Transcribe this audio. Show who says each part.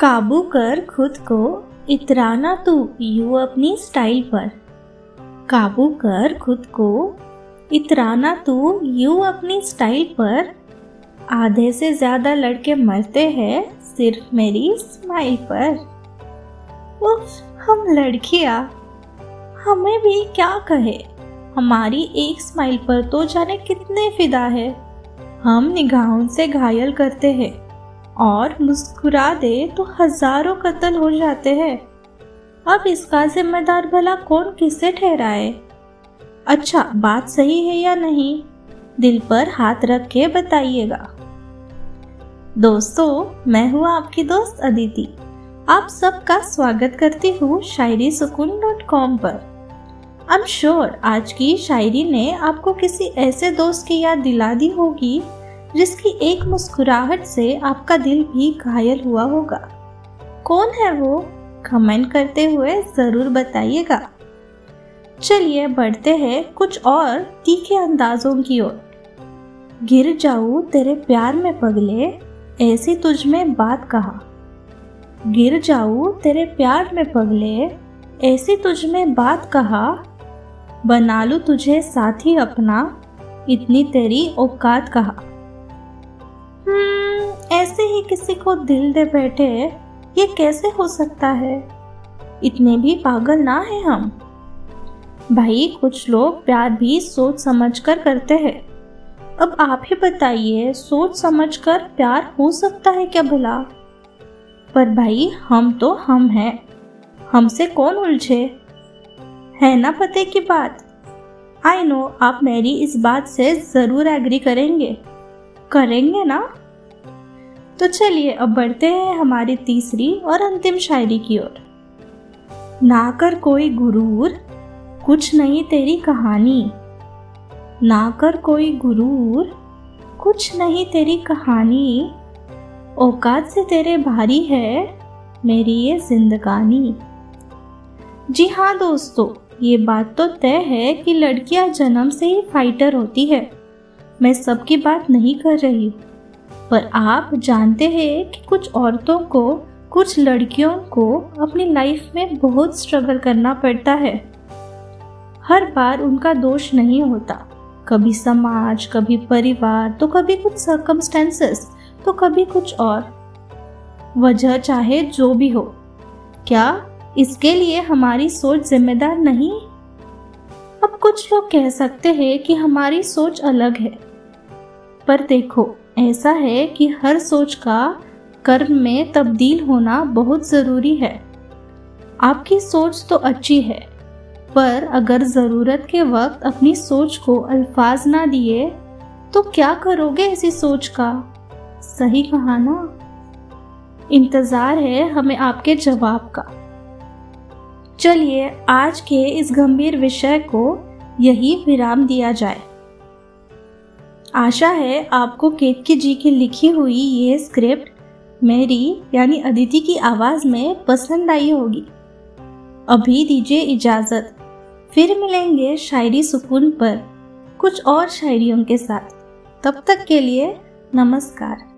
Speaker 1: काबू कर खुद को इतराना तू यू अपनी स्टाइल पर। काबू कर खुद को इतराना तू यू अपनी स्टाइल पर। आधे से ज़्यादा लड़के मरते हैं सिर्फ़ मेरी स्माइल पर। उफ, हम लड़कियाँ। हमें भी क्या कहे? हमारी एक स्माइल पर तो जाने कितने फिदा है। हम निगाहों से घायल करते हैं। और मुस्कुरा दे तो हज़ारों कत्ल हो जाते हैं। अब इसका जिम्मेदार भला कौन किसे ठहराए? अच्छा बात सही है या नहीं? दिल पर हाथ रख के बताइएगा। दोस्तों, मैं हूँ आपकी दोस्त अदिति। आप सबका स्वागत करती हूँ शायरी सुकून डॉट कॉम पर। आई एम श्योर आज की शायरी ने आपको किसी ऐसे दोस्त की याद दिला दी होगी जिसकी एक मुस्कुराहट से आपका दिल भी घायल हुआ होगा। कौन है वो? कमेंट करते हुए ज़रूर बताइएगा। चलिए बढ़ते हैं कुछ और तीखे अंदाजों की ओर। गिर जाऊँ तेरे प्यार में पगले, ऐसी तुझ में बात कहा? गिर जाऊँ तेरे प्यार में पगले, ऐसी तुझ में बात कहा? बना लू तुझे साथी अपना, इतनी तेरी औकात कहा? ही किसी को दिल दे बैठे, ये कैसे हो सकता है? इतने भी पागल ना है हम। भाई, कुछ लोग प्यार भी सोच समझ कर करते हैं। अब आप ही बताइए, सोच समझकर प्यार हो सकता है क्या भला? पर भाई, हम तो हम हैं। हमसे कौन उलझे? है ना पते की बात? आई नो आप मेरी इस बात से ज़रूर एग्री करेंगे। करेंगे ना? तो चलिए अब बढ़ते हैं हमारी तीसरी और अंतिम शायरी की ओर। ना कर कोई गुरूर, कुछ नहीं तेरी कहानी। ना कर कोई गुरूर, कुछ नहीं तेरी कहानी। औकात से तेरे भारी है मेरी ये जिंदगानी। जी हाँ दोस्तों, ये बात तो तय है कि लड़कियाँ जन्म से ही फाइटर होती है। मैं सबकी बात नहीं कर रही पर आप जानते हैं कि कुछ औरतों को, कुछ लड़कियों को अपनी लाइफ में बहुत स्ट्रगल करना पड़ता है। हर बार उनका दोष नहीं होता। कभी समाज, कभी परिवार तो कभी कुछ सर्कमस्टेंसेस तो कभी कुछ और। वजह चाहे जो भी हो। क्या इसके लिए हमारी सोच जिम्मेदार नहीं? अब कुछ लोग कह सकते हैं कि हमारी सोच अलग है। पर देखो ऐसा है कि हर सोच का कर्म में तब्दील होना बहुत ज़रूरी है। आपकी सोच तो अच्छी है, पर अगर ज़रूरत के वक्त अपनी सोच को अल्फाज ना दिए तो क्या करोगे ऐसी सोच का? सही कहा ना? इंतज़ार है हमें आपके जवाब का। चलिए आज के इस गंभीर विषय को यही विराम दिया जाए। आशा है आपको केतकी जी की लिखी हुई ये स्क्रिप्ट मेरी, यानी अदिति की आवाज़ में पसंद आई होगी। अभी दीजिए इजाज़त। फिर मिलेंगे शायरी सुकून पर, कुछ और शायरियों के साथ। तब तक के लिए नमस्कार।